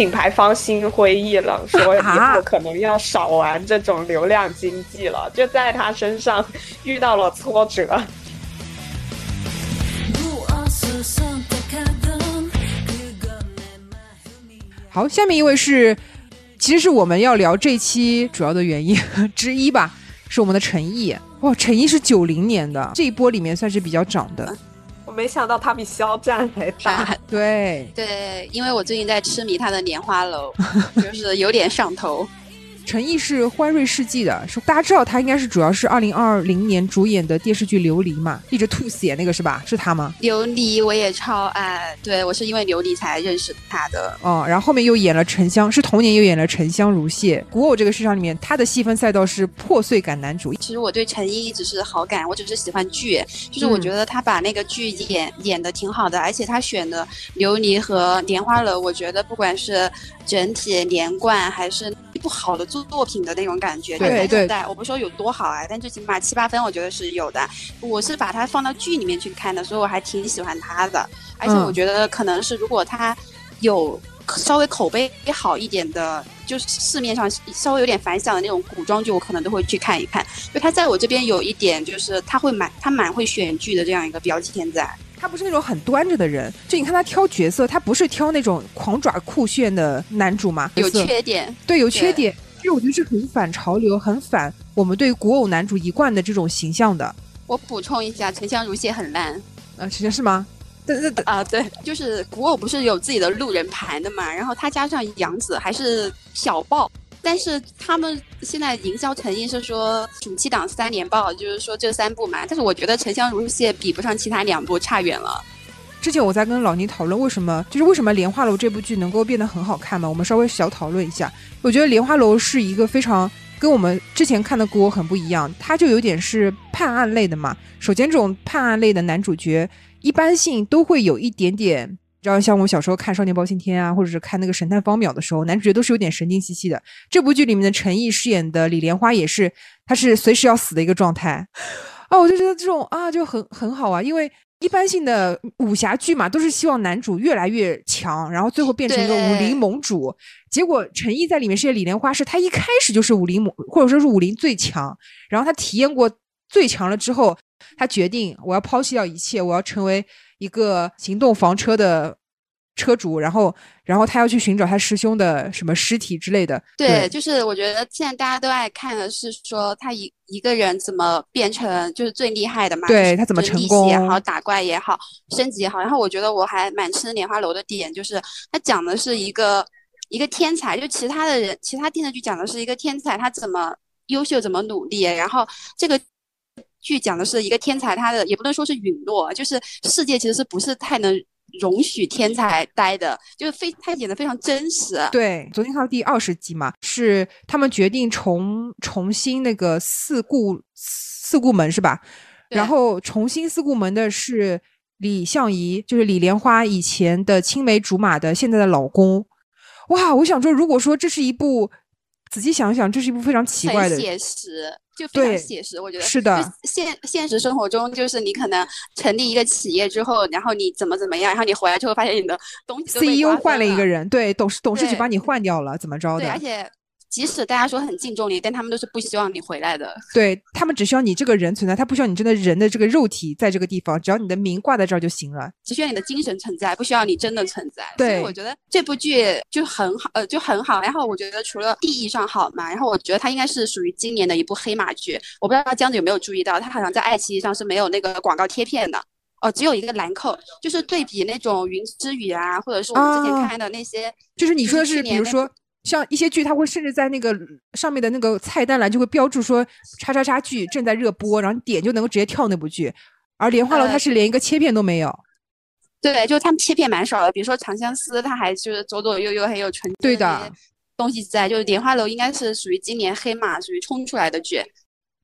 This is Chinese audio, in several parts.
品牌方心灰意冷，说以后可能要少玩这种流量经济了，就在他身上遇到了挫折。好，下面一位是，其实是我们要聊这期主要的原因之一吧，是我们的陈毅。哇，陈毅是九零年的，这一波里面算是比较长的。我没想到他比肖战还大。对对，因为我最近在痴迷他的《莲花楼》，就是有点上头。陈毅是欢瑞世纪的，是大家知道他应该是主要是二零二零年主演的电视剧《琉璃》嘛，一直吐血那个是吧？是他吗？琉璃我也超爱，对我是因为琉璃才认识他的。哦，然后后面又演了沉香，是同年又演了《沉香如屑》。古偶这个市场里面，他的细分赛道是破碎感男主。其实我对陈毅一直是好感，我只是喜欢剧，就是我觉得他把那个剧演演的挺好的，而且他选的琉璃和莲花楼，我觉得不管是。整体连贯还是一部好的作作品的那种感觉。对对，我不说有多好啊，但最起码七八分，我觉得是有的。我是把它放到剧里面去看的，所以我还挺喜欢他的。而且我觉得可能是如果他有稍微口碑好一点的，就是市面上稍微有点反响的那种古装剧，我可能都会去看一看。就他在我这边有一点，就是他会蛮他蛮会选剧的这样一个标签在。他不是那种很端着的人，就你看他挑角色，他不是挑那种狂爪酷炫的男主吗？有缺点，对，有缺点。其实我觉得是很反潮流，很反我们对古偶男主一贯的这种形象的。我补充一下，沉香如屑很烂，啊，沉香是吗？对对对啊，对，就是古偶不是有自己的路人盘的嘛，然后他加上杨紫还是小爆。但是他们现在营销诚意是说暑期档三连爆，就是说这三部嘛。但是我觉得《沉香如屑》比不上其他两部，差远了。之前我在跟老倪讨论为什么，就是为什么《莲花楼》这部剧能够变得很好看嘛？我们稍微小讨论一下。我觉得《莲花楼》是一个非常跟我们之前看的古偶很不一样，它就有点是判案类的嘛。首先，这种判案类的男主角一般性都会有一点点。知道像我小时候看《少年包青天》啊，或者是看那个《神探方淼》的时候，男主角都是有点神经兮兮的。这部剧里面的陈毅饰演的李莲花也是，他是随时要死的一个状态。啊，我就觉得这种啊就很很好啊，因为一般性的武侠剧嘛，都是希望男主越来越强，然后最后变成一个武林盟主。结果陈毅在里面饰演李莲花，是他一开始就是武林盟，或者说是武林最强。然后他体验过最强了之后，他决定我要抛弃掉一切，我要成为。一个行动房车的车主，然后，然后他要去寻找他师兄的什么尸体之类的。对，就是我觉得现在大家都爱看的是说他一一个人怎么变成就是最厉害的嘛。对他怎么成功也好，打怪也好，升级也好。然后我觉得我还蛮吃莲花楼的点，就是他讲的是一个一个天才，就其他的人其他电视剧讲的是一个天才他怎么优秀怎么努力，然后这个。剧讲的是一个天才，他的也不能说是陨落，就是世界其实是不是太能容许天才待的，就是非他演的非常真实。对，昨天看到第二十集嘛，是他们决定重重新那个四顾四顾门是吧？然后重新四顾门的是李相夷，就是李莲花以前的青梅竹马的现在的老公。哇，我想说，如果说这是一部，仔细想想，这是一部非常奇怪的写实。就非常写实，我觉得是的。现现实生活中，就是你可能成立一个企业之后，然后你怎么怎么样，然后你回来之后发现你的东西 CEO 换了一个人，对，董事董事局把你换掉了，怎么着的？对，而且。即使大家说很敬重你，但他们都是不希望你回来的。对他们只需要你这个人存在，他不需要你真的人的这个肉体在这个地方，只要你的名挂在这儿就行了。只需要你的精神存在，不需要你真的存在。对，所以我觉得这部剧就很好，呃，就很好。然后我觉得除了意义上好嘛，然后我觉得它应该是属于今年的一部黑马剧。我不知道江子有没有注意到，它好像在爱奇艺上是没有那个广告贴片的，哦，只有一个兰蔻，就是对比那种云之羽啊，或者是我们之前看的那些，就是你说的是，比如说。像一些剧，它会甚至在那个上面的那个菜单栏就会标注说“叉叉叉剧正在热播”，然后点就能够直接跳那部剧。而《莲花楼》它是连一个切片都没有。对，就他们切片蛮少的。比如说《长相思》，它还就是左左右右还有纯对的东西在。就是《莲花楼》应该是属于今年黑马，属于冲出来的剧。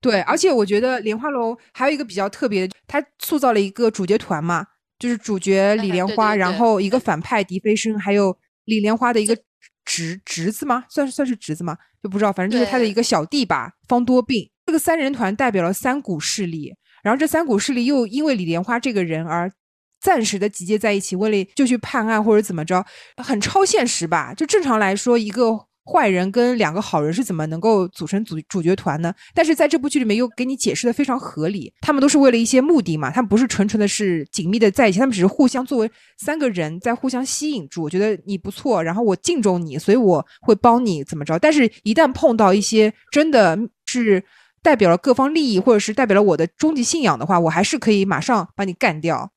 对，而且我觉得《莲花楼》还有一个比较特别的，它塑造了一个主角团嘛，就是主角李莲花，然后一个反派狄飞升，还有李莲花的一个。侄侄子吗？算是算是侄子吗？就不知道，反正就是他的一个小弟吧。方多病这个三人团代表了三股势力，然后这三股势力又因为李莲花这个人而暂时的集结在一起，为了就去判案或者怎么着，很超现实吧？就正常来说，一个坏人跟两个好人是怎么能够组成主主角团呢？但是在这部剧里面又给你解释的非常合理，他们都是为了一些目的嘛，他们不是纯纯的是紧密的在一起，他们只是互相作为三个人在互相吸引住。我觉得你不错，然后我敬重你，所以我会帮你怎么着。但是，一旦碰到一些真的是。代表了各方利益，或者是代表了我的终极信仰的话，我还是可以马上把你干掉。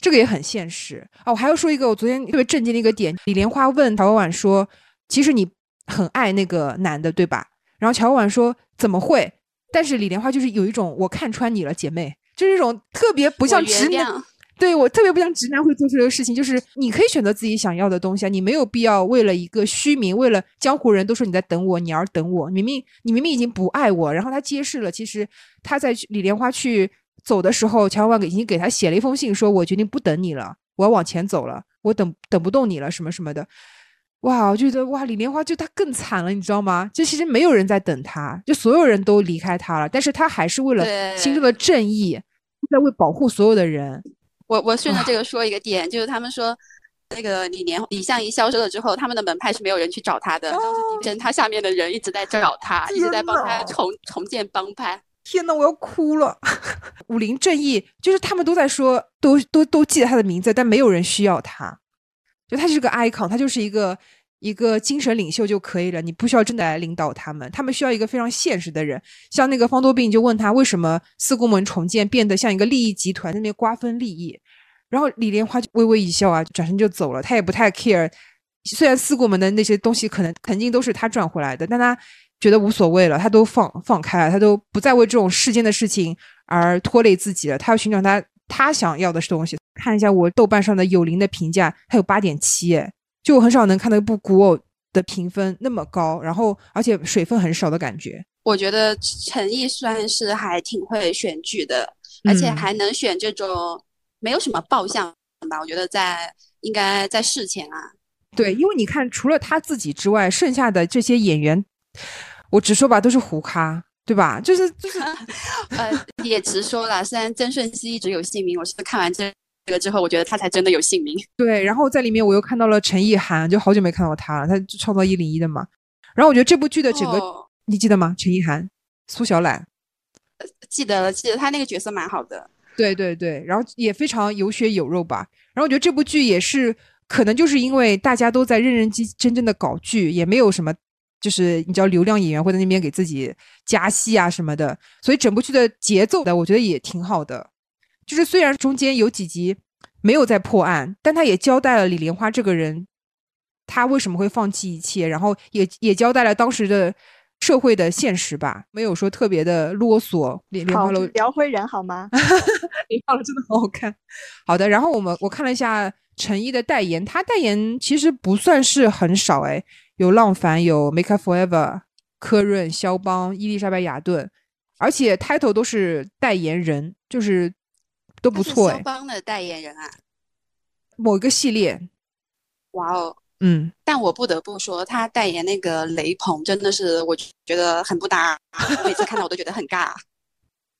这个也很现实啊！我还要说一个我昨天特别震惊的一个点：李莲花问乔婉婉说：“其实你很爱那个男的，对吧？”然后乔婉婉说：“怎么会？”但是李莲花就是有一种我看穿你了，姐妹，就是一种特别不像直男。对我特别不像直男会做出这个事情，就是你可以选择自己想要的东西啊，你没有必要为了一个虚名，为了江湖人都说你在等我，你而等我。明明你明明已经不爱我，然后他揭示了，其实他在李莲花去走的时候，乔万给已经给他写了一封信，说我决定不等你了，我要往前走了，我等等不动你了，什么什么的。哇，我觉得哇，李莲花就他更惨了，你知道吗？就其实没有人在等他，就所有人都离开他了，但是他还是为了心中的正义，在为保护所有的人。我我顺着这个说一个点，就是他们说，那个李莲李相夷消失了之后，他们的门派是没有人去找他的，都是狄真他下面的人一直在找他，一直在帮他重重建帮派。天呐，我要哭了！武林正义就是他们都在说，都都都记得他的名字，但没有人需要他，就他就是个 icon，他就是一个。一个精神领袖就可以了，你不需要真的来领导他们，他们需要一个非常现实的人。像那个方多病就问他为什么四顾门重建变得像一个利益集团在那边瓜分利益，然后李莲花就微微一笑啊，转身就走了。他也不太 care，虽然四顾门的那些东西可能肯定都是他赚回来的，但他觉得无所谓了，他都放放开了，他都不再为这种世间的事情而拖累自己了。他要寻找他他想要的东西。看一下我豆瓣上的有灵的评价，还有八点七，哎。就我很少能看到一部古偶的评分那么高，然后而且水分很少的感觉。我觉得陈毅算是还挺会选剧的，而且还能选这种没有什么爆相吧。我觉得在应该在事前啊，对，因为你看除了他自己之外，剩下的这些演员，我直说吧，都是胡咖，对吧？就是就是，呃，也直说了。虽然曾舜晞一直有姓名，我是看完这。这个之后，我觉得他才真的有姓名。对，然后在里面我又看到了陈意涵，就好久没看到他了。他创造一零一的嘛。然后我觉得这部剧的整个，你记得吗？陈意涵、苏小懒，记得了，记得他那个角色蛮好的。对对对，然后也非常有血有肉吧。然后我觉得这部剧也是，可能就是因为大家都在认认真真正的搞剧，也没有什么，就是你知道流量演员会在那边给自己加戏啊什么的，所以整部剧的节奏的，我觉得也挺好的。就是虽然中间有几集没有在破案，但他也交代了李莲花这个人，他为什么会放弃一切，然后也也交代了当时的社会的现实吧，没有说特别的啰嗦。莲花楼聊回人好吗？莲花楼真的好好看。好的，然后我们我看了一下陈毅的代言，他代言其实不算是很少哎，有浪凡，有 Make Up Forever，科润、肖邦、伊丽莎白雅顿，而且 title 都是代言人，就是。都不错哎，肖邦的代言人啊，某一个系列，哇哦，嗯，但我不得不说，他代言那个雷朋真的是我觉得很不搭，每次看到我都觉得很尬。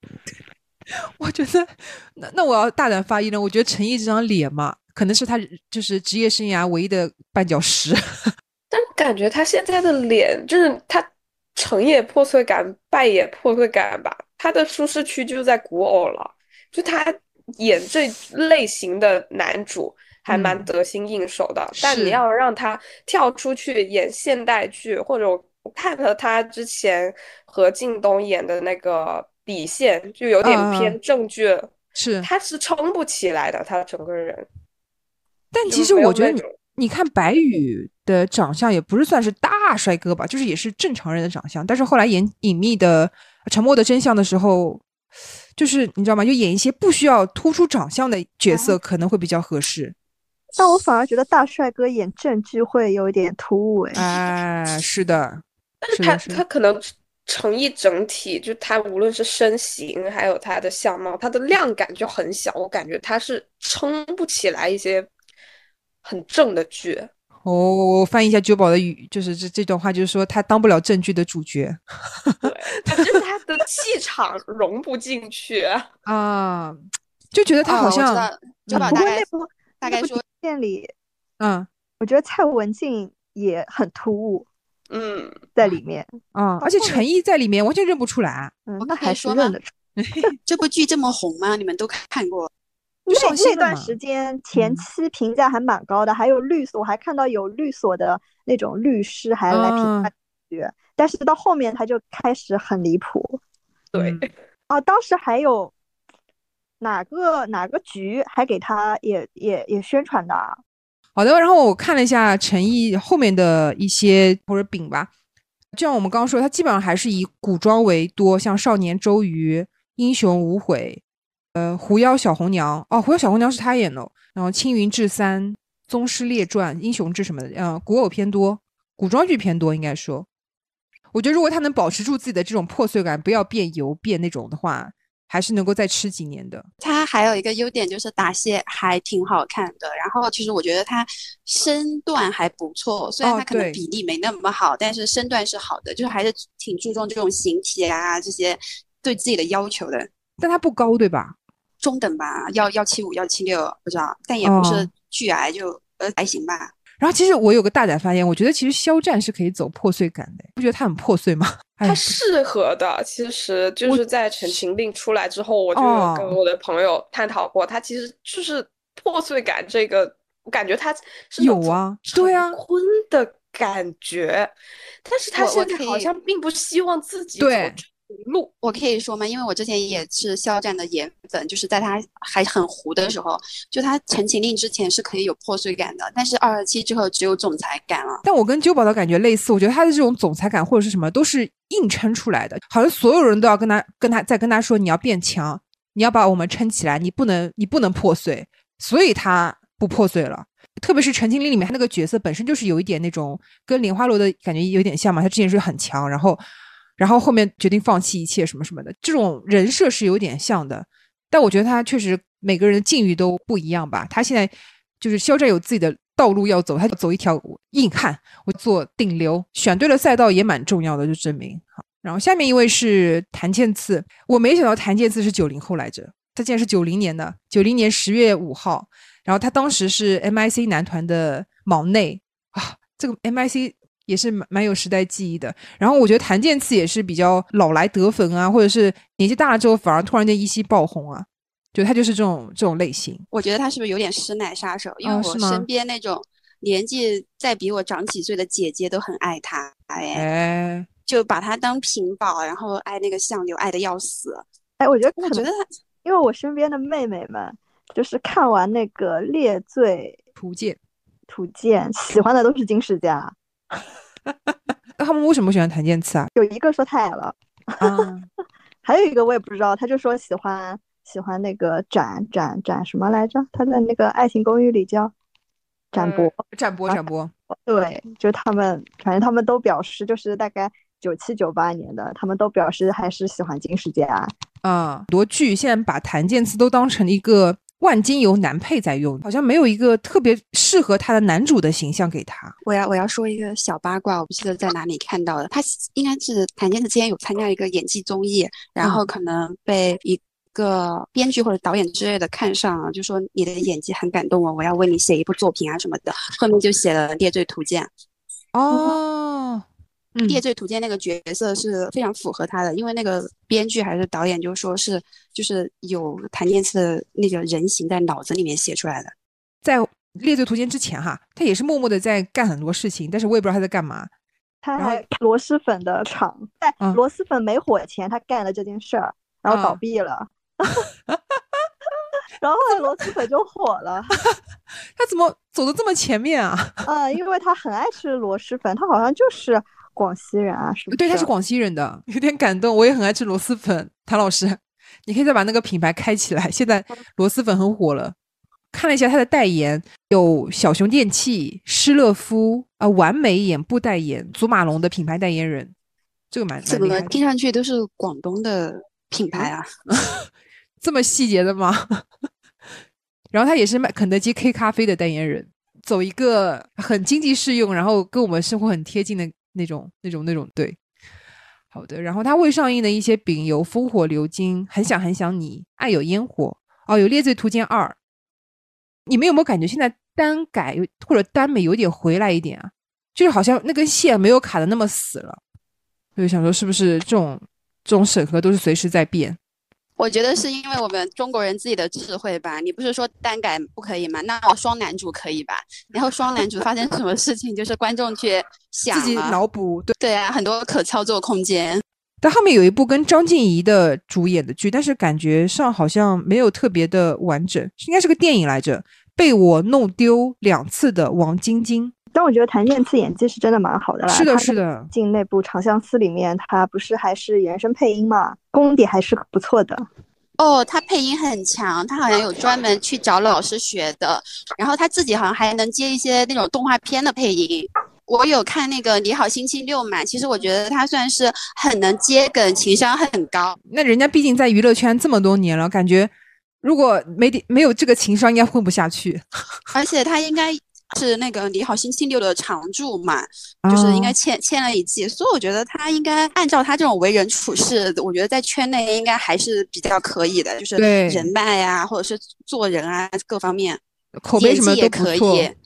我觉得，那那我要大胆发言了，我觉得陈毅这张脸嘛，可能是他就是职业生涯唯一的绊脚石。但感觉他现在的脸，就是他成也破碎感，败也破碎感吧，他的舒适区就在古偶了。就他演这类型的男主还蛮得心应手的，但你要让他跳出去演现代剧，或者我看了他之前和靳东演的那个《底线》，就有点偏正剧，是他是撑不起来的，他整个人。但其实我觉得你你看白宇的长相也不是算是大帅哥吧，就是也是正常人的长相，但是后来演《隐秘的沉默的真相》的时候。就是你知道吗？就演一些不需要突出长相的角色，可能会比较合适。但我反而觉得大帅哥演正剧会有一点突兀哎。哎，是的。但是他他可能成一整体，就他无论是身形还有他的相貌，他的量感就很小。我感觉他是撑不起来一些很正的剧。哦我翻译一下九宝的语，就是这这段话，就是说他当不了正剧的主角，对，就是他的气场融不进去啊，就觉得他好像九宝不大概过那部大概说店里，嗯我觉得蔡文静也很突兀嗯，在里面。嗯，而且陈毅在里面完全认不出来。嗯我，那还是认得出。这部剧这么红吗？你们都看过？了嘛那段时间前嗯期评价还蛮高的，还有律所，我还看到有律所的那种律师还来评嗯价剧，但是到后面他就开始很离谱。对，嗯哦，当时还有哪个哪个局还给他也也也宣传的啊，好的，然后我看了一下陈毅后面的一些或者饼吧，就像我们刚刚说，他基本上还是以古装为多，像《少年周瑜》《英雄无悔》，呃，《狐妖小红娘》哦，《狐妖小红娘》是他演的哦，然后《青云志三》《宗师列传》《英雄志》什么的，嗯、古偶偏多，古装剧偏多，应该说。我觉得如果他能保持住自己的这种破碎感，不要变油变那种的话，还是能够再吃几年的。它还有一个优点就是打戏还挺好看的，然后其实我觉得它身段还不错，虽然哦它可能比例没那么好，但是身段是好的，就是还是挺注重这种形体啊这些对自己的要求的，但他不高，对吧？中等吧，幺幺七五幺七六不知道，但也不是哦巨矮，就呃还行吧。然后其实我有个大胆发言，我觉得其实肖战是可以走破碎感的，不觉得他很破碎吗？哎他，适合的，其实就是在《陈情令》出来之后，我就有跟哦我的朋友探讨过，他其实就是破碎感这个，我感觉他是有啊对啊婚的感觉，但是他现在好像并不希望自己路。我可以说吗？因为我之前也是肖战的颜粉，就是在他还很糊的时候，就他《陈情令》之前是可以有破碎感的，但是二十七之后只有总裁感了。但我跟九宝的感觉类似，我觉得他的这种总裁感或者是什么，都是硬撑出来的，好像所有人都要跟他跟他在跟他说你要变强，你要把我们撑起来，你不能你不能破碎，所以他不破碎了。特别是《陈情令》里面，他那个角色本身就是有一点那种跟莲花楼的感觉有点像嘛，他之前是很强，然后然后后面决定放弃一切什么什么的，这种人设是有点像的。但我觉得他确实每个人的境遇都不一样吧。他现在就是肖战有自己的道路要走，他走一条硬汉，我做顶流，选对了赛道也蛮重要的，就证明好。然后下面一位是谭健次，我没想到谭健次是九零后来着，他竟然是九零年的，九零年十月五号，然后他当时是 MIC 男团的毛内啊，这个 MIC 也是蛮蛮有时代记忆的。然后我觉得谭健次也是比较老来得粉啊，或者是年纪大了之后反而突然间一夕爆红啊，就他就是这种这种类型。我觉得他是不是有点师奶杀手？因为哦是吗我身边那种年纪再比我长几岁的姐姐都很爱他，哎，哎，就把他当屏保，然后爱那个相柳，爱的要死。哎，我觉得可能我觉得他因为我身边的妹妹们，就是看完那个《猎罪图鉴。图鉴》，喜欢的都是金世佳。那 他们为什么喜欢谭健次啊？有一个说太矮了，啊，还有一个我也不知道，他就说喜欢喜欢那个展展展什么来着？他在那个《爱情公寓》里叫展博。展博展博，对，就他们，反正他们都表示，就是大概九七九八年的，他们都表示还是喜欢金世佳。啊，很多剧现在把谭健次都当成一个万金油男配在用，好像没有一个特别适合他的男主的形象给他。我要我要说一个小八卦，我不记得在哪里看到的。他应该是谭健次之前有参加一个演技综艺，然后可能被一个编剧或者导演之类的看上了，就说你的演技很感动我，我要为你写一部作品啊什么的。后面就写了《猎罪图鉴》，哦，嗯《猎罪图鉴》那个角色是非常符合他的，因为那个编剧还是导演就说是就是有檀健次的那个人形在脑子里面写出来的。在《猎罪图鉴》之前哈，他也是默默的在干很多事情，但是我也不知道他在干嘛。他还螺蛳粉的厂，在嗯螺蛳粉没火前，他干了这件事儿，然后倒嗯闭了。然后后来螺蛳粉就火了 他怎么走的这么前面啊？啊，因为他很爱吃螺蛳粉，他好像就是广西人啊，是不是？对，他是广西人的，有点感动。我也很爱吃螺蛳粉，谭老师，你可以再把那个品牌开起来。现在螺蛳粉很火了。看了一下他的代言，有小熊电器、施乐夫啊、完美眼部代言、祖马龙的品牌代言人，这个蛮怎么。听上去都是广东的品牌啊？这么细节的吗？然后他也是卖肯德基 K 咖啡的代言人，走一个很经济适用，然后跟我们生活很贴近的那种、那种、那种对。好的，然后他未上映的一些饼有《烽火流金》《很想很想你》《爱有烟火》哦，有《猎罪图鉴二》，你们有没有感觉现在耽改或者耽美有点回来一点啊？就是好像那根线没有卡的那么死了，所以想说是不是这种这种审核都是随时在变？我觉得是因为我们中国人自己的智慧吧。你不是说单改不可以吗？那我双男主可以吧？然后双男主发生什么事情，就是观众去想自己脑补对。对啊，很多可操作空间。但后面有一部跟张婧仪的主演的剧，但是感觉上好像没有特别的完整，应该是个电影来着。被我弄丢两次的王晶晶，但我觉得谭健次演技是真的蛮好的啦。是的，是的，进那部《长相思》里面，他不是还是原声配音嘛，功底还是不错的。哦，他配音很强，他好像有专门去找老师学的，然后他自己好像还能接一些那种动画片的配音。我有看那个《你好星期六》嘛，其实我觉得他算是很能接梗，情商很高。那人家毕竟在娱乐圈这么多年了，感觉如果没点没有这个情商，应该混不下去。而且他应该是那个《你好星期六》的常驻嘛，就是应该哦签签了一季，所以我觉得他应该按照他这种为人处事，我觉得在圈内应该还是比较可以的，就是对人脉呀、或者是做人啊各方面，口碑什么都可以。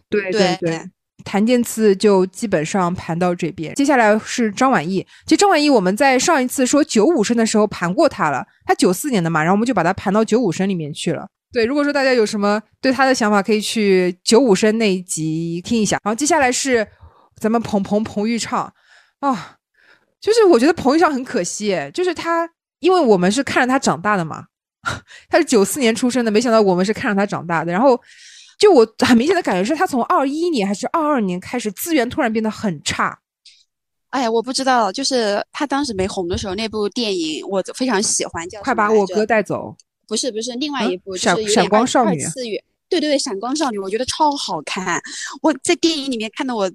对对对。谭健次就基本上盘到这边，接下来是张晚意。其实张晚意我们在上一次说九五生的时候盘过他了，他九四年的嘛，然后我们就把他盘到九五生里面去了。对，如果说大家有什么对他的想法，可以去九五声那一集听一下。然后接下来是咱们彭彭彭昱畅啊，就是我觉得彭昱畅很可惜，就是他，因为我们是看着他长大的嘛，他是九四年出生的，没想到我们是看着他长大的，然后。就我很明显的感觉是，他从二一年还是二二年开始，资源突然变得很差。哎呀，我不知道，就是他当时没红的时候，那部电影我非常喜欢，叫快把我哥带走。不是不是，另外一部、就是闪光少女。二次元。对对对，闪光少女，我觉得超好看。我在电影里面看到，我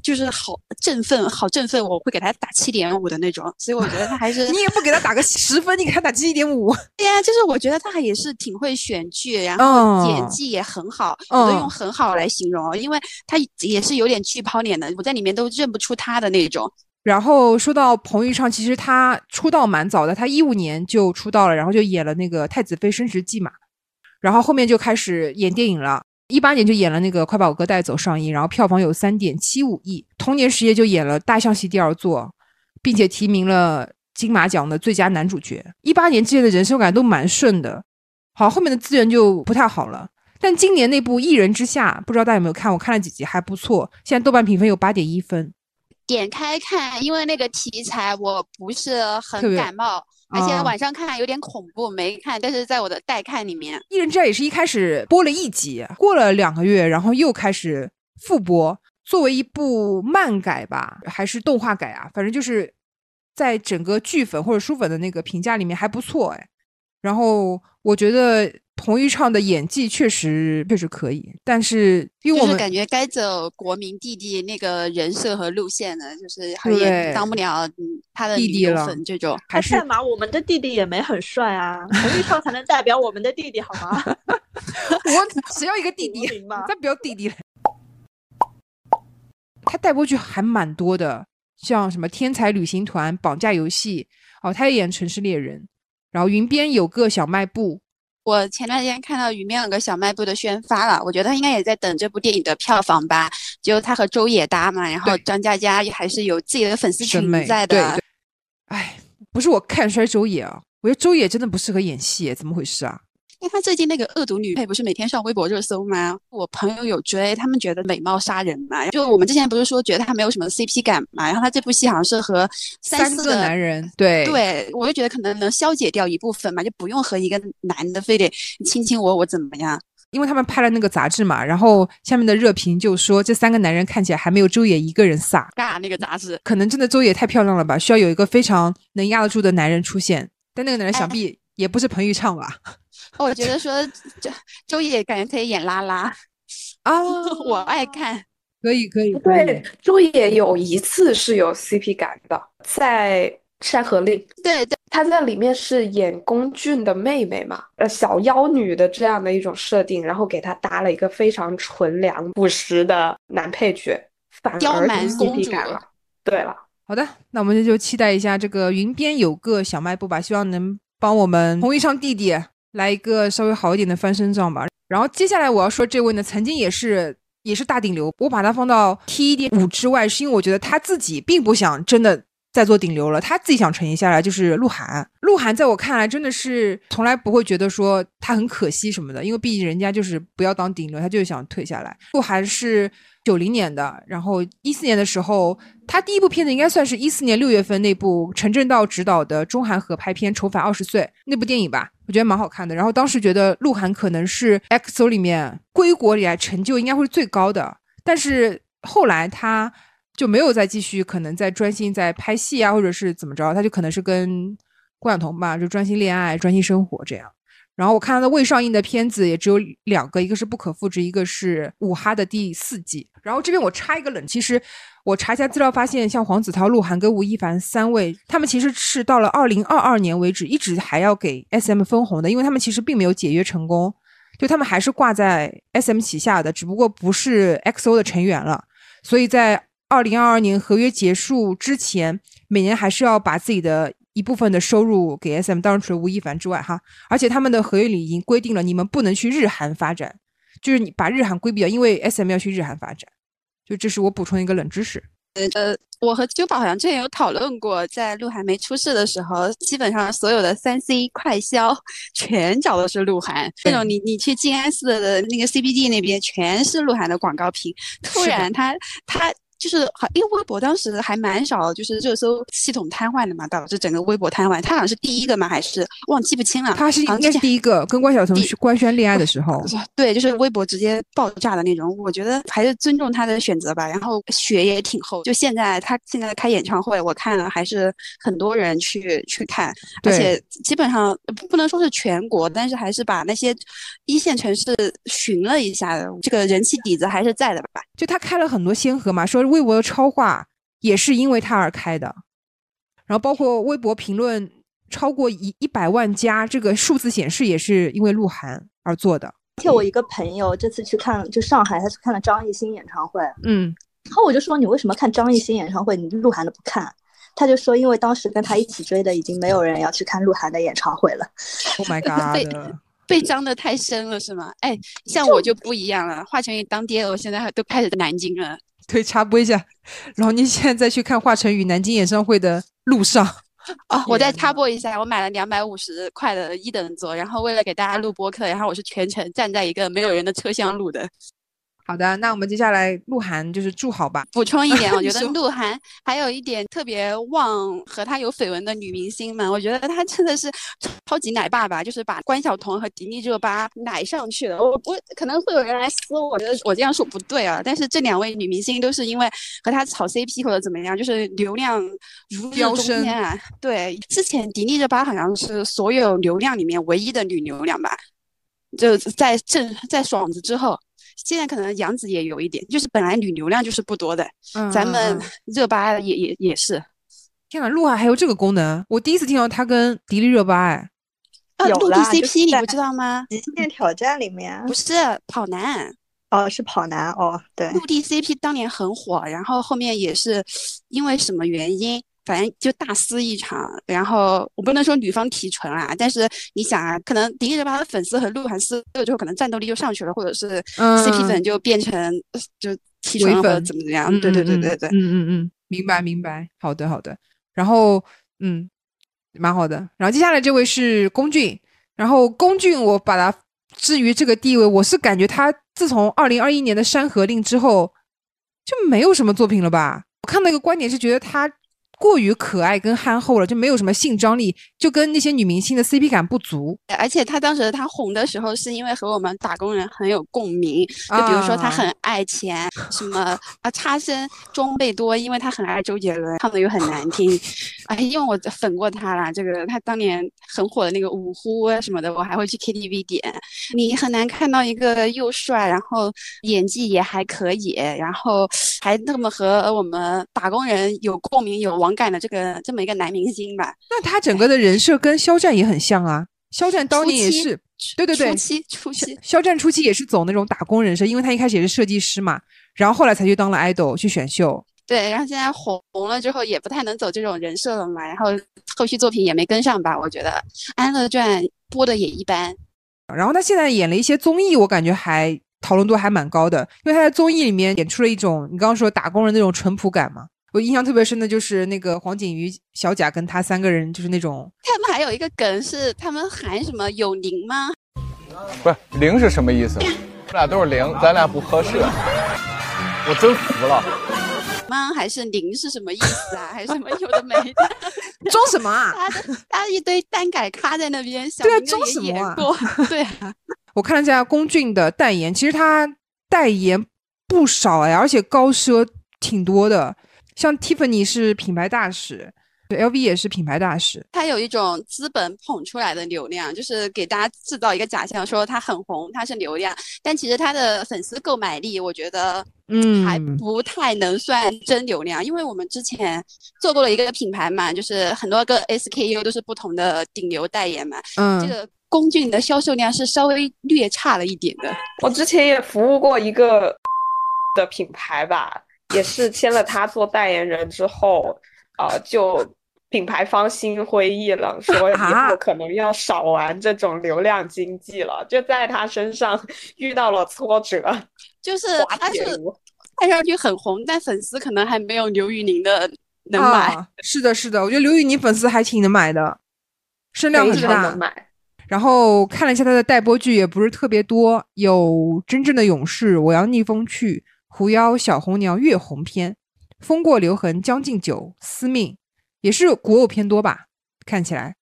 就是好振奋，好振奋，我会给他打七点五的那种。所以我觉得他还是你也不给他打个十分，你给他打七点五。对呀、啊，就是我觉得他也是挺会选剧，然后哦演技也很好，我、嗯、都用很好来形容，因为他也是有点剧抛脸的，我在里面都认不出他的那种。然后说到彭昱畅，其实他出道蛮早的，他一五年就出道了，然后就演了那个《太子妃升职记》嘛。然后后面就开始演电影了，一八年就演了那个《快把我哥带走》上映，然后票房有三点七五亿。同年十月就演了《大象席第二座》，并且提名了金马奖的最佳男主角。一八年之前的人生感都蛮顺的，好，后面的资源就不太好了。但今年那部《一人之下》，不知道大家有没有看？我看了几集，还不错。现在豆瓣评分有八点一分。点开看，因为那个题材我不是很感冒。而且晚上看有点恐怖，没看，但是在我的待看里面，《一人之下》也是一开始播了一集，过了两个月，然后又开始复播。作为一部漫改吧，还是动画改啊？反正就是在整个剧粉或者书粉的那个评价里面还不错哎。然后我觉得彭昱畅的演技确实确实可以，但是因为我们、就是、感觉该走国民弟弟那个人设和路线呢，就是好像也当不了嗯他的弟弟了这种。还是干嘛？我们的弟弟也没很帅啊，彭昱畅才能代表我们的弟弟好吗？我只要一个弟弟，再不要弟弟了。他带播剧还蛮多的，像什么《天才旅行团》《绑架游戏》哦，他也演《城市猎人》，然后《云边有个小卖部》。我前段时间看到《于面有个小卖部》的宣发了，我觉得他应该也在等这部电影的票房吧。就他和周也搭嘛，然后张嘉佳还是有自己的粉丝群在的。哎，不是我看衰周也啊，我觉得周也真的不适合演戏，怎么回事啊？因为他最近那个恶毒女配不是每天上微博热搜吗？我朋友有追，他们觉得美貌杀人嘛。就我们之前不是说觉得他没有什么 CP 感嘛，然后他这部戏好像是和三个男人，对对，我就觉得可能能消解掉一部分嘛，就不用和一个男的非得亲亲我我怎么样。因为他们拍了那个杂志嘛，然后下面的热评就说这三个男人看起来还没有周也一个人飒。尬那个杂志，可能真的周也太漂亮了吧，需要有一个非常能压得住的男人出现。但那个男人想必也不是彭昱畅吧？我觉得说周周也感觉可以演拉拉 啊，我爱看，可以可以。对，周也有一次是有 CP 感的，在《山河令》。对对，她在里面是演龚俊的妹妹嘛，呃，小妖女的这样的一种设定，然后给她搭了一个非常纯良朴实的男配角，反而刁蛮 CP 感了。对了，好的，那我们就期待一下这个云边有个小卖部吧，希望能帮我们红衣裳弟弟来一个稍微好一点的翻身仗吧。然后接下来我要说这位呢，曾经也是也是大顶流，我把他放到 T 一点五之外，是因为我觉得他自己并不想真的再做顶流了，他自己想沉淀下来，就是鹿晗。鹿晗在我看来真的是从来不会觉得说他很可惜什么的，因为毕竟人家就是不要当顶流，他就是想退下来。鹿晗是九零年的，然后一四年的时候，他第一部片子应该算是一四年六月份那部陈正道执导的中韩合拍片《重返二十岁》那部电影吧，我觉得蛮好看的。然后当时觉得鹿晗可能是 EXO 里面归国以来成就应该会是最高的，但是后来他就没有再继续，可能在专心在拍戏啊，或者是怎么着，他就可能是跟关晓彤吧，就专心恋爱、专心生活这样。然后我看他的未上映的片子也只有两个，一个是不可复制，一个是五哈的第四季。然后这边我插一个冷，其实我查一下资料发现，像黄子韬、鹿晗跟吴亦凡三位，他们其实是到了二零二二年为止，一直还要给 S M 分红的，因为他们其实并没有解约成功，就他们还是挂在 S M 旗下的，只不过不是 X O 的成员了。所以在二零二二年合约结束之前，每年还是要把自己的。一部分的收入给 SM，当然除了吴亦凡之外哈，而且他们的合约里已经规定了，你们不能去日韩发展，就是你把日韩规避掉，因为 SM 要去日韩发展，就这是我补充一个冷知识。呃，我和九宝好像之前有讨论过，在鹿晗没出事的时候，基本上所有的三 C 快销 全找的是鹿晗，那种你你去静安寺的那个 CBD 那边全是鹿晗的广告屏，突然他 他。就是好，因为微博当时还蛮少，就是热搜系统瘫痪的嘛，导致整个微博瘫痪。他好像是第一个嘛，还是忘记不清了。他是应该是第一个跟关晓彤去官宣恋爱的时候，对，就是微博直接爆炸的那种。我觉得还是尊重他的选择吧。然后血也挺厚，就现在他现在开演唱会，我看了还是很多人去去看，而且基本上不能说是全国，但是还是把那些一线城市巡了一下的，这个人气底子还是在的吧。就他开了很多先河嘛，说。微博的超话也是因为他而开的，然后包括微博评论超过一一百万加，这个数字显示也是因为鹿晗而做的。而且我一个朋友这次去看就上海，他去看了张艺兴演唱会，嗯，然后我就说你为什么看张艺兴演唱会，你鹿晗的不看？他就说因为当时跟他一起追的已经没有人要去看鹿晗的演唱会了。Oh my god！被被脏的太深了是吗？哎，像我就不一样了，华晨宇当爹，我现在都开始南京了。对，插播一下，然后你现在在去看华晨宇南京演唱会的路上，哦，我再插播一下，我买了两百五十块的一等座，然后为了给大家录播客，然后我是全程站在一个没有人的车厢录的。好的，那我们接下来鹿晗就是祝好吧。补充一点，我觉得 鹿晗还有一点特别旺和他有绯闻的女明星们，我觉得他真的是超级奶爸爸，就是把关晓彤和迪丽热巴奶上去了。我我可能会有人来撕，我觉得我这样说不对啊。但是这两位女明星都是因为和他炒 CP 或者怎么样，就是流量如日中天啊。对，之前迪丽热巴好像是所有流量里面唯一的女流量吧，就在正在爽子之后。现在可能杨紫也有一点，就是本来女流量就是不多的，咱们热巴也也也是。天呐，鹿晗还有这个功能，我第一次听到他跟迪丽热巴哎，啊，陆地 CP 你不知道吗？极限挑战里面不是跑男哦，是跑男哦，对，陆地 CP 当年很火，然后后面也是因为什么原因。反正就大撕一场，然后我不能说女方提纯啊，但是你想啊，可能迪丽热巴的粉丝和鹿晗撕了之后，可能战斗力就上去了，或者是 CP 粉就变成就提纯或者怎么怎么样？对对对对对，嗯嗯嗯，明白明白，好的好的，然后嗯，蛮好的，然后接下来这位是龚俊，然后龚俊我把他置于这个地位，我是感觉他自从二零二一年的《山河令》之后就没有什么作品了吧？我看那个观点是觉得他。过于可爱跟憨厚了，就没有什么性张力，就跟那些女明星的 CP 感不足。而且他当时他红的时候，是因为和我们打工人很有共鸣。就比如说他很爱钱，什么啊差生装备多，因为他很爱周杰伦，唱的又很难听。哎，因为我粉过他啦，这个他当年很火的那个五呼什么的，我还会去 KTV 点。你很难看到一个又帅，然后演技也还可以，然后还那么和我们打工人有共鸣有网。感的这个这么一个男明星吧，那他整个的人设跟肖战也很像啊。肖战当年也是，对对对，初期初期，肖战初期也是走那种打工人设，因为他一开始也是设计师嘛，然后后来才去当了 idol 去选秀。对，然后现在红了之后也不太能走这种人设了嘛，然后后续作品也没跟上吧，我觉得《安乐传》播的也一般。然后他现在演了一些综艺，我感觉还讨论度还蛮高的，因为他在综艺里面演出了一种你刚刚说打工人那种淳朴感嘛。我印象特别深的就是那个黄景瑜、小贾跟他三个人，就是那种他们还有一个梗是他们喊什么有零吗？不是零是什么意思？我俩都是零，咱俩不合适。我真服了。吗？还是零是什么意思啊？还是什么有的没的？装什么啊？他他一堆单改咖在那边，想对啊装什么啊演过，对啊，我看了一下龚俊的代言，其实他代言不少哎，而且高奢挺多的。像 Tiffany 是品牌大使，对 LV 也是品牌大使。他有一种资本捧出来的流量，就是给大家制造一个假象，说他很红，他是流量，但其实他的粉丝购买力，我觉得嗯还不太能算真流量，因为我们之前做过了一个品牌嘛，就是很多个 SKU 都是不同的顶流代言嘛，嗯，这个龚俊的销售量是稍微略差了一点的。我之前也服务过一个 的品牌吧，也是签了他做代言人之后，呃，就品牌方心灰意冷，说以啊后可能要少玩这种流量经济了，就在他身上遇到了挫折，就是滑他是。看上去很红，但粉丝可能还没有刘宇宁的能买。啊。是的，是的，我觉得刘宇宁粉丝还挺能买的，声量非很大。能买。然后看了一下他的待播剧，也不是特别多，有《真正的勇士》《我要逆风去》《狐妖小红娘》月红篇，《风过留痕》《将进酒》《司命》，也是古偶偏多吧？看起来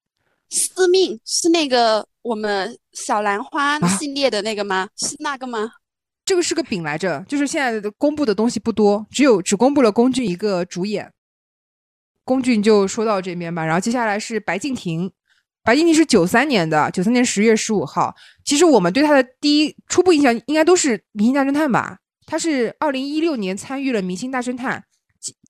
司命是那个我们小兰花啊系列的那个吗？是那个吗？这个是个饼来着，就是现在的公布的东西不多，只有只公布了龚俊一个主演。龚俊就说到这边吧，然后接下来是白敬亭，白敬亭是九三年的，九三年十月十五号。其实我们对他的第一初步印象应该都是《明星大侦探》吧？他是二零一六年参与了《明星大侦探》，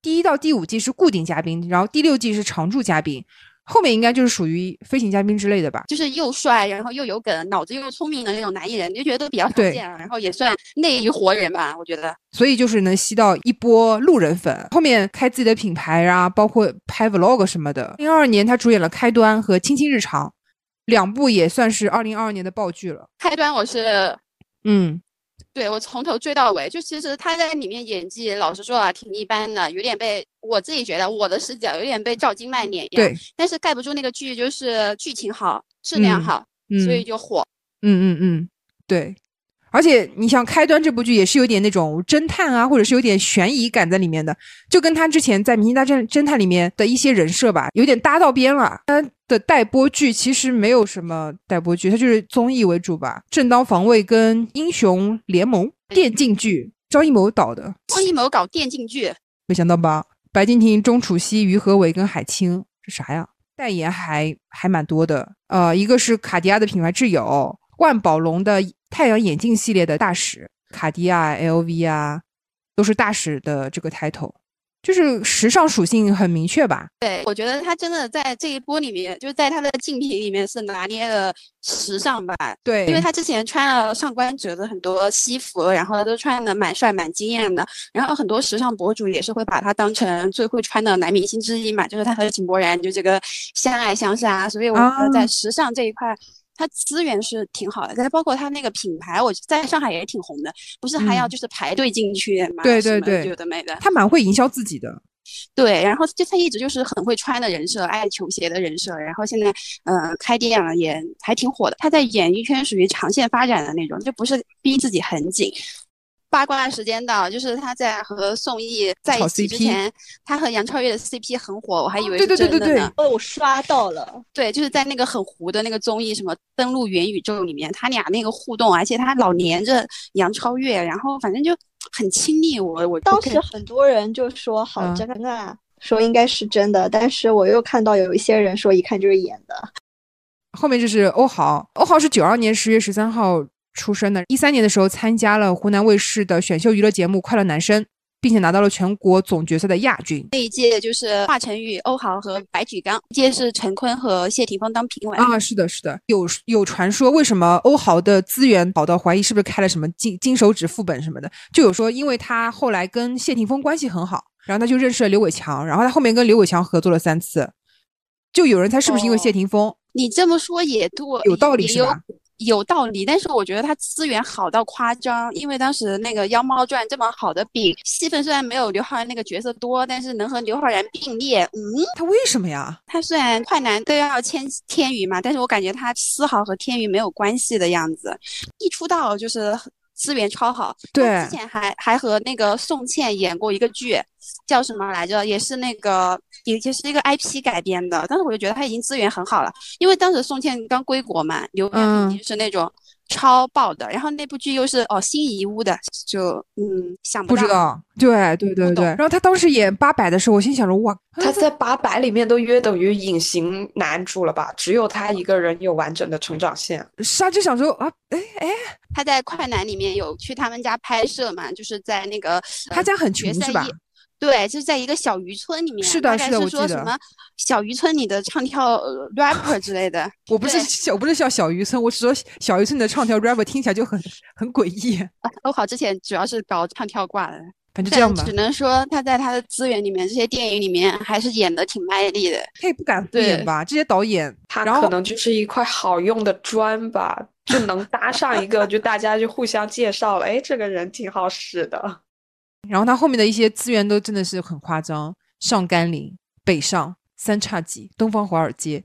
第一到第五季是固定嘉宾，然后第六季是常驻嘉宾，后面应该就是属于飞行嘉宾之类的吧？就是又帅，然后又有梗，脑子又聪明的那种男艺人，就觉得都比较少见啊。然后也算内娱活人吧，我觉得。所以就是能吸到一波路人粉，后面开自己的品牌啊，包括拍 vlog 什么的。零二年他主演了《开端》和《亲亲日常》，两部也算是二零二二年的爆剧了。开端我是嗯，对我从头追到尾，就其实他在里面演技，老实说啊，挺一般的，有点被我自己觉得我的视角有点被赵今麦碾压。对，但是盖不住那个剧就是剧情好，质量嗯好，嗯所以就火。嗯嗯嗯，对。而且你像《开端》这部剧也是有点那种侦探啊，或者是有点悬疑感在里面的，就跟他之前在《明星大侦侦探》里面的一些人设吧，有点搭到边了。他的待播剧其实没有什么待播剧，它就是综艺为主吧，《正当防卫》跟《英雄联盟》电竞剧，张艺谋导的，张艺谋搞电竞剧，没想到吧？白敬亭、钟楚曦、于和伟跟海清，这啥呀？代言还还蛮多的，呃，一个是卡地亚的品牌挚友，万宝龙的太阳眼镜系列的大使，卡地亚、LV 啊，都是大使的这个 title，就是时尚属性很明确吧？对我觉得他真的在这一波里面，就是在他的竞品里面是拿捏了时尚吧。对，因为他之前穿了上官哲的很多西服，然后都穿的蛮帅蛮惊艳的，然后很多时尚博主也是会把他当成最会穿的男明星之一嘛，就是他和井柏然就这个相爱相杀，所以我觉得在啊时尚这一块。他资源是挺好的，再包括他那个品牌，我在上海也挺红的，不是还要嗯就是排队进去买对对对有的没的，他蛮会营销自己的。对，然后就他一直就是很会穿的人设，爱球鞋的人设，然后现在呃开店了也还挺火的。他在演艺圈属于长线发展的那种，就不是逼自己很紧。八卦时间到，就是他在和宋轶在一起之前，他和杨超越的 CP 很火，我还以为对是对对对对真的呢。哦，我刷到了，对，就是在那个很糊的那个综艺什么登陆元宇宙里面，他俩那个互动，而且他老黏着杨超越，然后反正就很亲密。我我当时很多人就说好嗯真啊，说应该是真的，但是我又看到有一些人说一看就是演的。后面就是欧豪，欧豪是九二年十月十三号出生的，一三年的时候参加了湖南卫视的选秀娱乐节目《快乐男生》，并且拿到了全国总决赛的亚军。那一届就是华晨宇、欧豪和白举纲，一届是陈坤和谢霆锋当评委。啊，是的，是的，有有传说，为什么欧豪的资源好到怀疑是不是开了什么金金手指副本什么的？就有说，因为他后来跟谢霆锋关系很好，然后他就认识了刘伟强，然后他后面跟刘伟强合作了三次，就有人猜是不是因为谢哦霆锋？你这么说也对，有道理是吧？有道理，但是我觉得它资源好到夸张，因为当时那个《妖猫传》这么好的饼，戏份虽然没有刘昊然那个角色多，但是能和刘昊然并列，嗯，他为什么呀？他虽然快男都要签天娱嘛，但是我感觉他丝毫和天娱没有关系的样子，一出道就是资源超好。他对之前还还和那个宋茜演过一个剧，叫什么来着？也是那个也就是一个 IP 改编的，但是我就觉得他已经资源很好了，因为当时宋茜刚归国嘛，流量嗯已经是那种。超爆的，然后那部剧又是哦新遗屋的，就嗯想到不知道，对对对对。然后他当时演八佰的时候，我心想着哇，他在八佰里面都约等于隐形男主了吧？只有他一个人有完整的成长线。是啊就想说啊，哎哎，他在快男里面有去他们家拍摄嘛，就是在那个呃他家很穷是吧？对，就是在一个小渔村里面，是的大概是的我记得说什么小渔村里的唱跳呃 rapper 之类的。我不是对小，我不是叫小渔村，我是说小渔村的唱跳 rapper 听起来就很很诡异，啊欧豪之前主要是搞唱跳挂的，反正这样吧，只能说他在他的资源里面，这些电影里面还是演的挺卖力的。他也不敢敷衍对吧？这些导演，他可能就是一块好用的砖吧，就能搭上一个，就大家就互相介绍了，哎，这个人挺好使的。然后他后面的一些资源都真的是很夸张，上甘岭、北上、三叉戟、东方华尔街、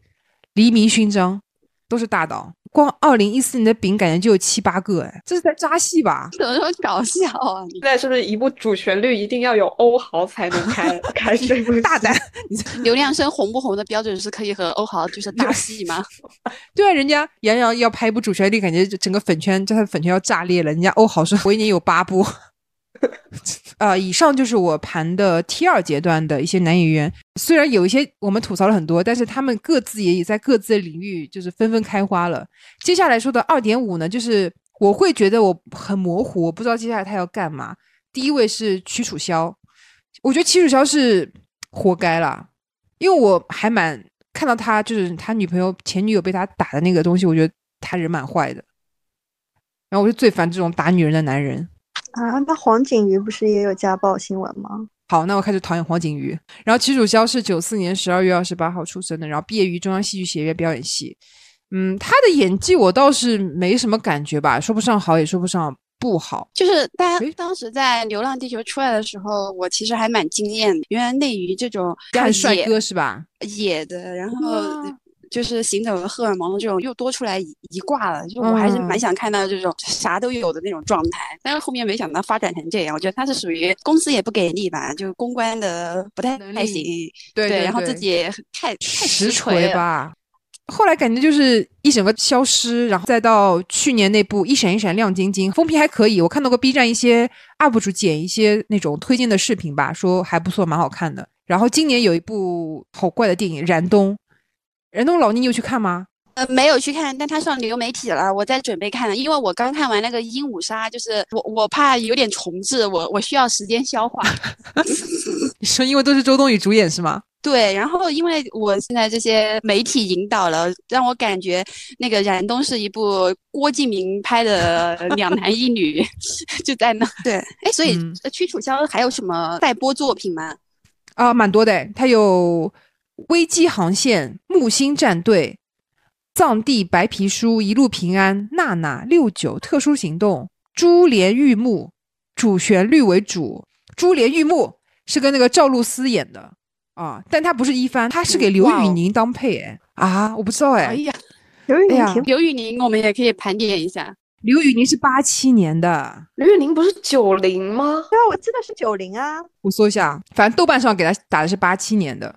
黎明勋章，都是大导。光二零一四年的饼感觉就有七八个，哎，这是在扎戏吧？怎么说搞笑啊？你现在是不是一部主旋律一定要有欧豪才能开 开这部大胆，刘亮声红不红的标准是可以和欧豪就是 搭戏吗？对啊，人家杨洋要拍一部主旋律，感觉就整个粉圈，就他的粉圈要炸裂了。人家欧豪说，我一年有八部。呃，以上就是我盘的 T 二阶段的一些男演员，虽然有一些我们吐槽了很多，但是他们各自也在各自的领域就是纷纷开花了。接下来说的二点五呢，就是我会觉得我很模糊，我不知道接下来他要干嘛。第一位是屈楚萧，我觉得屈楚萧是活该啦，因为我还蛮看到他就是他女朋友前女友被他打的那个东西，我觉得他人蛮坏的。然后我就最烦这种打女人的男人。啊，那黄景瑜不是也有家暴新闻吗？好，那我开始讨厌黄景瑜。然后齐楚萧是九四年十二月二十八号出生的，然后毕业于中央戏剧学院表演系。嗯，他的演技我倒是没什么感觉吧，说不上好，也说不上不好。就是大诶家当时在《流浪地球》出来的时候，我其实还蛮惊艳的。原来内娱这种看帅哥是吧？野的，然后哇就是行走的荷尔蒙的这种又多出来一一挂了，就我还是嗯蛮想看到这种啥都有的那种状态。但是后面没想到发展成这样，我觉得他是属于公司也不给力吧，就公关的不太能太行，对对然后自己也太太实。锤吧。后来感觉就是一整个消失，然后再到去年那部《一闪一闪亮晶晶》，风评还可以。我看到过 B 站一些 UP 主剪一些那种推荐的视频吧，说还不错，蛮好看的。然后今年有一部好怪的电影《燃冬》，燃冬老倪你有去看吗？呃，没有去看，但他上流媒体了，我在准备看呢。因为我刚看完那个《鹦鹉杀》，就是我我怕有点重置，我我需要时间消化。你说因为都是周冬雨主演是吗？对，然后因为我现在这些媒体引导了，让我感觉那个《燃冬》是一部郭敬明拍的两男一女，就在那。对，哎，所以屈楚萧还有什么待播作品吗？啊，蛮多的他，有《危机航线》《木星战队》《藏地白皮书》《一路平安》《娜娜》《六九》《特殊行动》《珠帘玉幕》，主旋律为主，《珠帘玉幕》是跟那个赵露思演的啊，但她不是一帆，她是给刘宇宁当配哎啊，我不知道哎，哎呀，刘宇宁挺刘宇宁，我们也可以盘点一下。刘宇宁是八七年的，刘宇宁不是九零吗？对啊，我记得是九零啊，我搜一下，反正豆瓣上给他打的是八七年的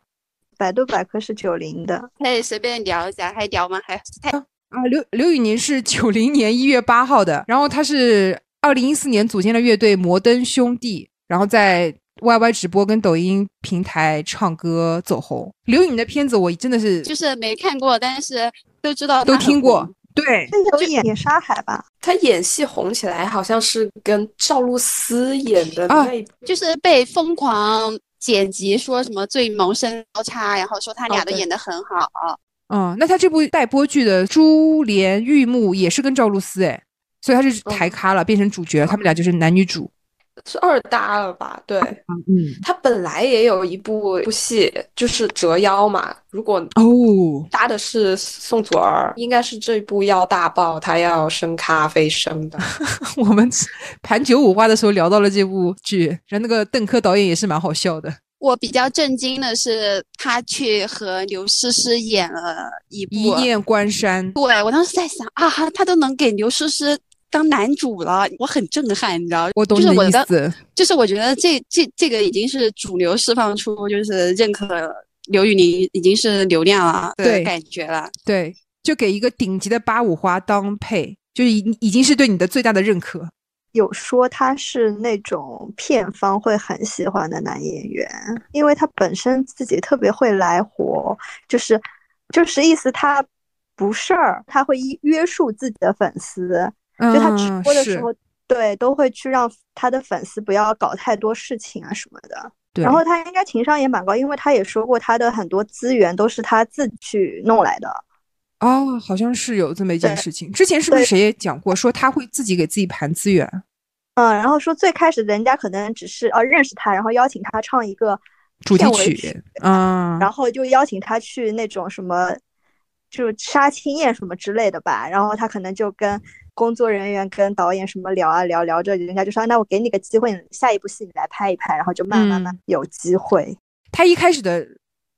百度百科是九零的。可以随便聊一下，还聊吗？还太啊，刘刘宇宁是九零年一月八号的，然后他是二零一四年组建了乐队摩登兄弟，然后在 YY 直播跟抖音平台唱歌走红。刘宇宁的片子我真的是就是没看过，但是都知道都听过。，对，那有演演沙海吧？他演戏红起来好像是跟赵露思演的啊那就是被疯狂剪辑说什么最萌身高差，然后说他俩都演得很好。嗯，那他这部待播剧的《珠帘玉幕》也是跟赵露思哎，所以他是哦抬咖了，变成主角，他们俩就是男女主。是二搭了吧？对，嗯，他本来也有一部部戏，就是《折腰》嘛。如果哦，搭的是宋祖儿，应该是这部要大爆，他要升咖啡升的。我们盘九五花的时候聊到了这部剧，然后那个邓科导演也是蛮好笑的。我比较震惊的是，他去和刘诗诗演了一部一念关山，对我当时在想啊，他都能给刘诗诗当男主了，我很震撼，你知道？我懂你的，意思。就是我觉得这这这个已经是主流释放出，就是认可刘宇宁已经是流量了的对感觉了。对，就给一个顶级的八五花当配，就是已已经是对你的最大的认可。有说他是那种片方会很喜欢的男演员，因为他本身自己特别会来活，就是就是意思他不事儿，他会依约束自己的粉丝，就他直播的时候，对，都会去让他的粉丝不要搞太多事情啊什么的。对，然后他应该情商也蛮高，因为他也说过他的很多资源都是他自己去弄来的。哦，好像是有这么一件事情。之前是不是谁也讲过，说他会自己给自己盘资源？嗯，然后说最开始人家可能只是呃认识他，然后邀请他唱一个主题曲，嗯，然后就邀请他去那种什么，就杀青宴什么之类的吧。然后他可能就跟工作人员、跟导演什么聊啊聊，聊着人家就说，那我给你个机会，下一部戏你来拍一拍，然后就慢慢慢有机会。他一开始的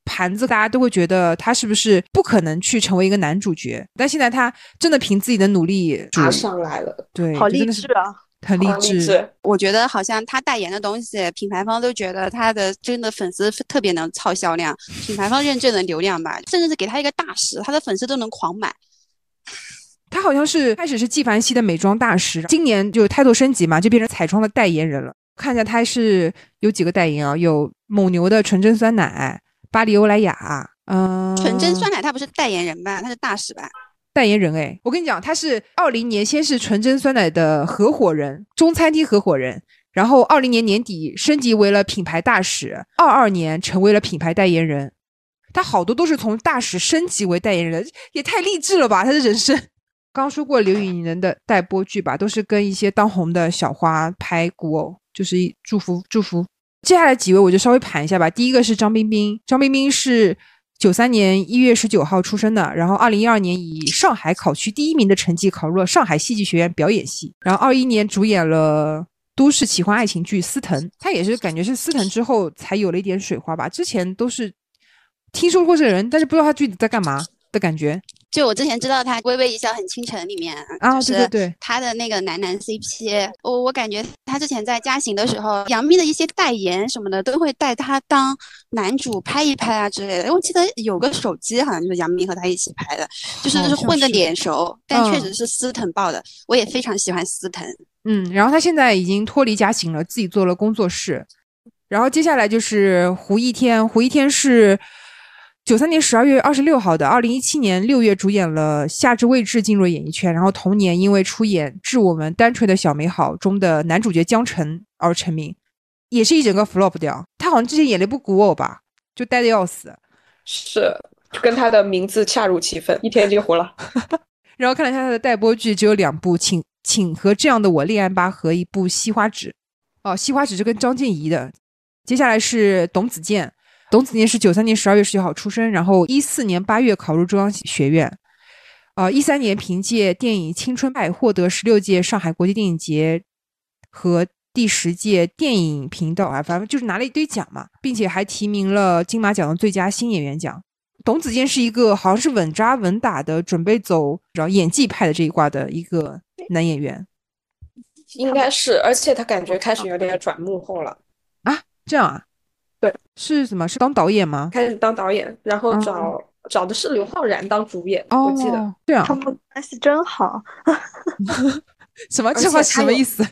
盘子，大家都会觉得他是不是不可能去成为一个男主角？但现在他真的凭自己的努力爬上来了，对，好励志啊！很励志。志。我觉得好像他代言的东西，品牌方都觉得他的真的粉丝特别能操销量，品牌方认证的流量吧，甚至是给他一个大使，他的粉丝都能狂买。他好像是开始是纪梵希的美妆大师，今年就态度升级嘛，就变成彩妆的代言人了。看一下他是有几个代言啊，有蒙牛的纯甄酸奶、巴黎欧莱雅，嗯、纯甄酸奶他不是代言人吧，他是大使吧？代言人哎，我跟你讲，他是二零年先是纯甄酸奶的合伙人，中餐厅合伙人，然后二零年年底升级为了品牌大使，二二年成为了品牌代言人。他好多都是从大使升级为代言人的，也太励志了吧！他的人生。刚说过刘宇宁的待播剧吧，都是跟一些当红的小花拍古偶，就是祝福祝福。接下来几位我就稍微盘一下吧。第一个是张彬彬，张彬彬是九三年一月十九号出生的，然后二零一二年以上海考区第一名的成绩考入了上海戏剧学院表演系，然后二一年主演了都市奇幻爱情剧《司藤》，他也是感觉是司藤之后才有了一点水花吧，之前都是听说过这人，但是不知道他具体在干嘛的感觉就我之前知道他《微微一笑很倾城》里面，啊，就是对对对，他的那个男男 CP，我我感觉他之前在嘉行的时候，杨幂的一些代言什么的都会带他当男主拍一拍啊之类的。我记得有个手机好像就是杨幂和他一起拍的，就是混个脸熟，但确嗯实是司藤爆的，我也非常喜欢司藤。嗯，然后他现在已经脱离嘉行了，自己做了工作室。然后接下来就是胡一天，胡一天是九三年十二月二十六号的，二零一七年六月主演了《夏至未至》进入演艺圈，然后同年因为出演《致我们单纯的小美好》中的男主角江澄而成名，也是一整个 flop 掉。他好像之前演了一部古偶吧，就呆的要死。是，跟他的名字恰如其分，一天就火了。然后看了一下他的待播剧，只有两部，请请和这样的我恋爱吧和一部《西花纸》。哦，《西花纸》是跟张婧仪的。接下来是董子健，董子健是九三年十二月十九号出生，然后一四年八月考入中央学院。呃，一三年凭借电影《青春派》获得十六届上海国际电影节和第十届电影频道啊，反正就是拿了一堆奖嘛，并且还提名了金马奖的最佳新演员奖。董子健是一个好像是稳扎稳打的，准备走然后演技派的这一挂的一个男演员应该是，而且他感觉开始有点转幕后了，啊，这样啊？对，是什么？是当导演吗？开始当导演，然后哦找、找的是刘昊然当主演，我记得。哦，这样他们关系真好，什么？这话什么意思？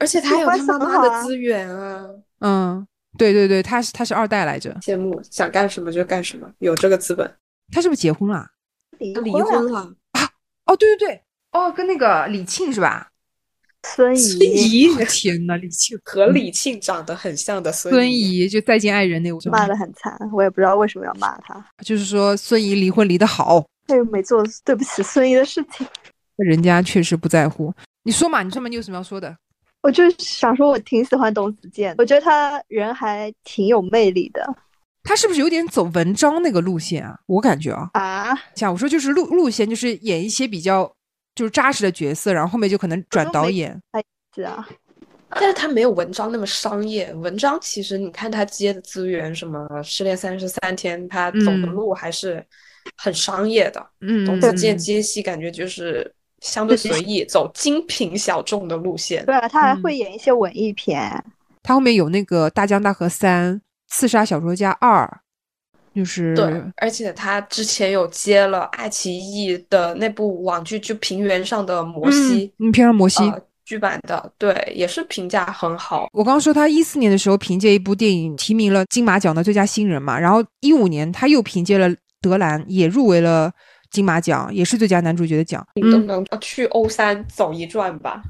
而且他有他妈的资源啊，嗯，对对对，他是他是二代来着，羡慕，想干什么就干什么，有这个资本。他是不是结婚了？离离婚了。婚了，哦，对对对，哦，跟那个李沁是吧？孙孙怡怡天呐，李沁和李沁长得很像的孙孙怡就再见爱人那部，骂的很惨，我也不知道为什么要骂他，就是说孙怡离婚离得好，他又没做对不起孙怡的事情。人家确实不在乎。你说嘛，你说嘛，你有什么要说的？我就想说，我挺喜欢董子健，我觉得他人还挺有魅力的他是不是有点走文章那个路线啊？我感觉啊，啊。像我说就是路路线，就是演一些比较就是扎实的角色，然后后面就可能转导演。是啊，但是他没有文章那么商业。文章其实你看他接的资源，什么《失恋三十三天》，他走的嗯路还是很商业的。嗯，董子嗯健接戏感觉就是相对随意，走精品小众的路线。对啊，他还嗯会演一些文艺片。他后面有那个《大江大河三》《刺杀小说家二》，就是对，而且他之前有接了爱奇艺的那部网剧，就《平原上的摩西》嗯，平原摩西。呃剧版的，对，也是评价很好。我刚刚说他一四年的时候凭借一部电影提名了金马奖的最佳新人嘛，然后一五年他又凭借了《德兰》也入围了金马奖，也是最佳男主角的奖。你都嗯，能去欧三走一转吧？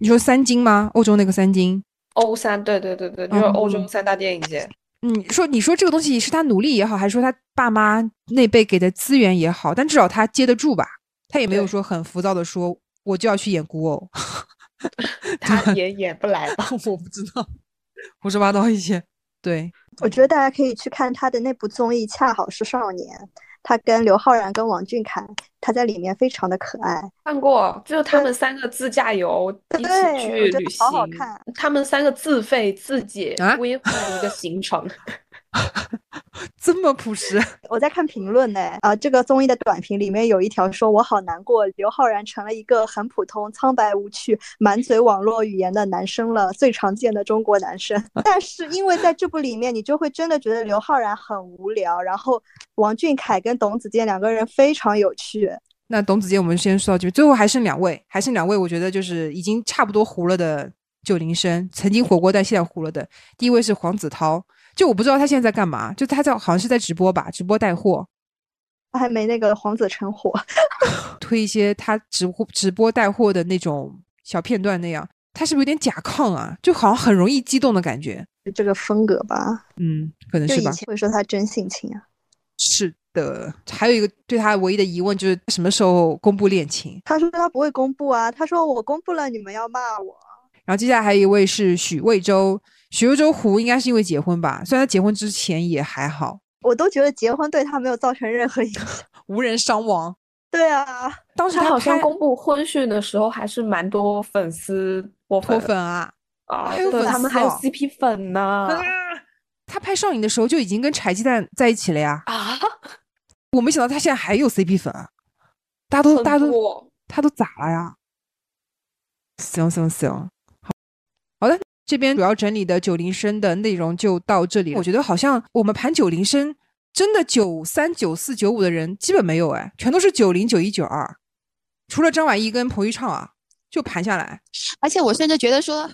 你说三金吗？欧洲那个三金？欧三，对对对对，就是欧洲嗯三大电影节。你说你说这个东西是他努力也好，还是说他爸妈那辈给的资源也好，但至少他接得住吧？他也没有说很浮躁的说我就要去演古偶，他也演不来吧？我不知道，胡说八道一些。对，我觉得大家可以去看他的那部综艺《恰好是少年》，他跟刘昊然跟王俊凯，他在里面非常的可爱。看过，就是他们三个自驾游一起去我觉得旅好好行看，他们三个自费自己啊规划一个行程。这么朴实。我在看评论呢，啊、这个综艺的短评里面有一条说：“我好难过，刘昊然成了一个很普通、苍白无趣、满嘴网络语言的男生了，最常见的中国男生。”但是因为在这部里面，你就会真的觉得刘昊然很无聊，然后王俊凯跟董子健两个人非常有趣。那董子健，我们先说到这边，最后还剩两位，还剩两位，我觉得就是已经差不多糊了的九零生，曾经火过但现在糊了的。第一位是黄子韬，就我不知道他现在在干嘛，就他在好像是在直播吧，直播带货，他还没那个黄子晨火，推一些他直播直播带货的那种小片段那样。他是不是有点甲亢啊？就好像很容易激动的感觉。这个风格吧，嗯，可能是以前会说他真性情啊。是的，还有一个对他唯一的疑问就是什么时候公布恋情。他说他不会公布啊，他说我公布了，你们要骂我。然后接下来还有一位是许魏洲，许魏洲湖应该是因为结婚吧，虽然他结婚之前也还好，我都觉得结婚对他没有造成任何影响。无人伤亡。对啊，当时他好像公布婚讯的时候，还是蛮多粉丝脱脱粉粉啊，啊，还有粉对他们还有 CP 粉呢啊他拍少女的时候就已经跟柴鸡蛋在一起了呀，啊，我没想到他现在还有 CP 粉啊，大家都大家都。他都咋了呀？行行行，这边主要整理的九零生的内容就到这里。我觉得好像我们盘九零生，真的九三、九四、九五的人基本没有哎，全都是九零、九一、九二，除了张晚意跟彭昱畅啊，就盘下来。而且我甚至觉得说，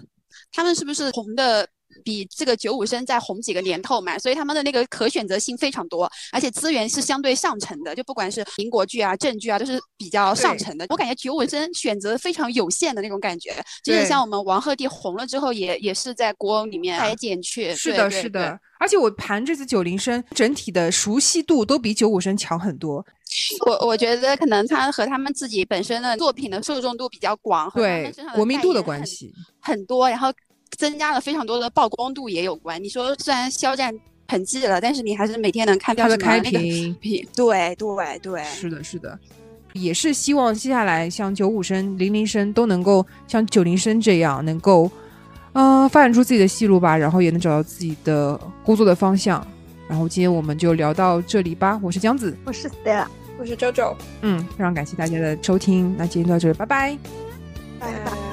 他们是不是红的比这个九五生再红几个年头嘛？所以他们的那个可选择性非常多，而且资源是相对上乘的，就不管是民国剧啊、正剧啊，都是比较上乘的。我感觉九五生选择非常有限的那种感觉，就是像我们王鹤棣红了之后也，也是在国偶里面开减去。是的，是的。而且我盘这次九零生整体的熟悉度都比九五生强很多。我我觉得可能他和他们自己本身的作品的受众度比较广，对国民度的关系，很多，然后增加了非常多的曝光度也有关。你说虽然肖战很记了，但是你还是每天能看到他的开屏，对对对，是的，是的，也是希望接下来像九五生、零零生都能够像九零生这样，能够嗯、呃发展出自己的戏路吧，然后也能找到自己的工作的方向。然后今天我们就聊到这里吧，我是江子，我是 Stella，我是周周，嗯，非常感谢大家的收听，那今天就到这里，拜拜。拜拜。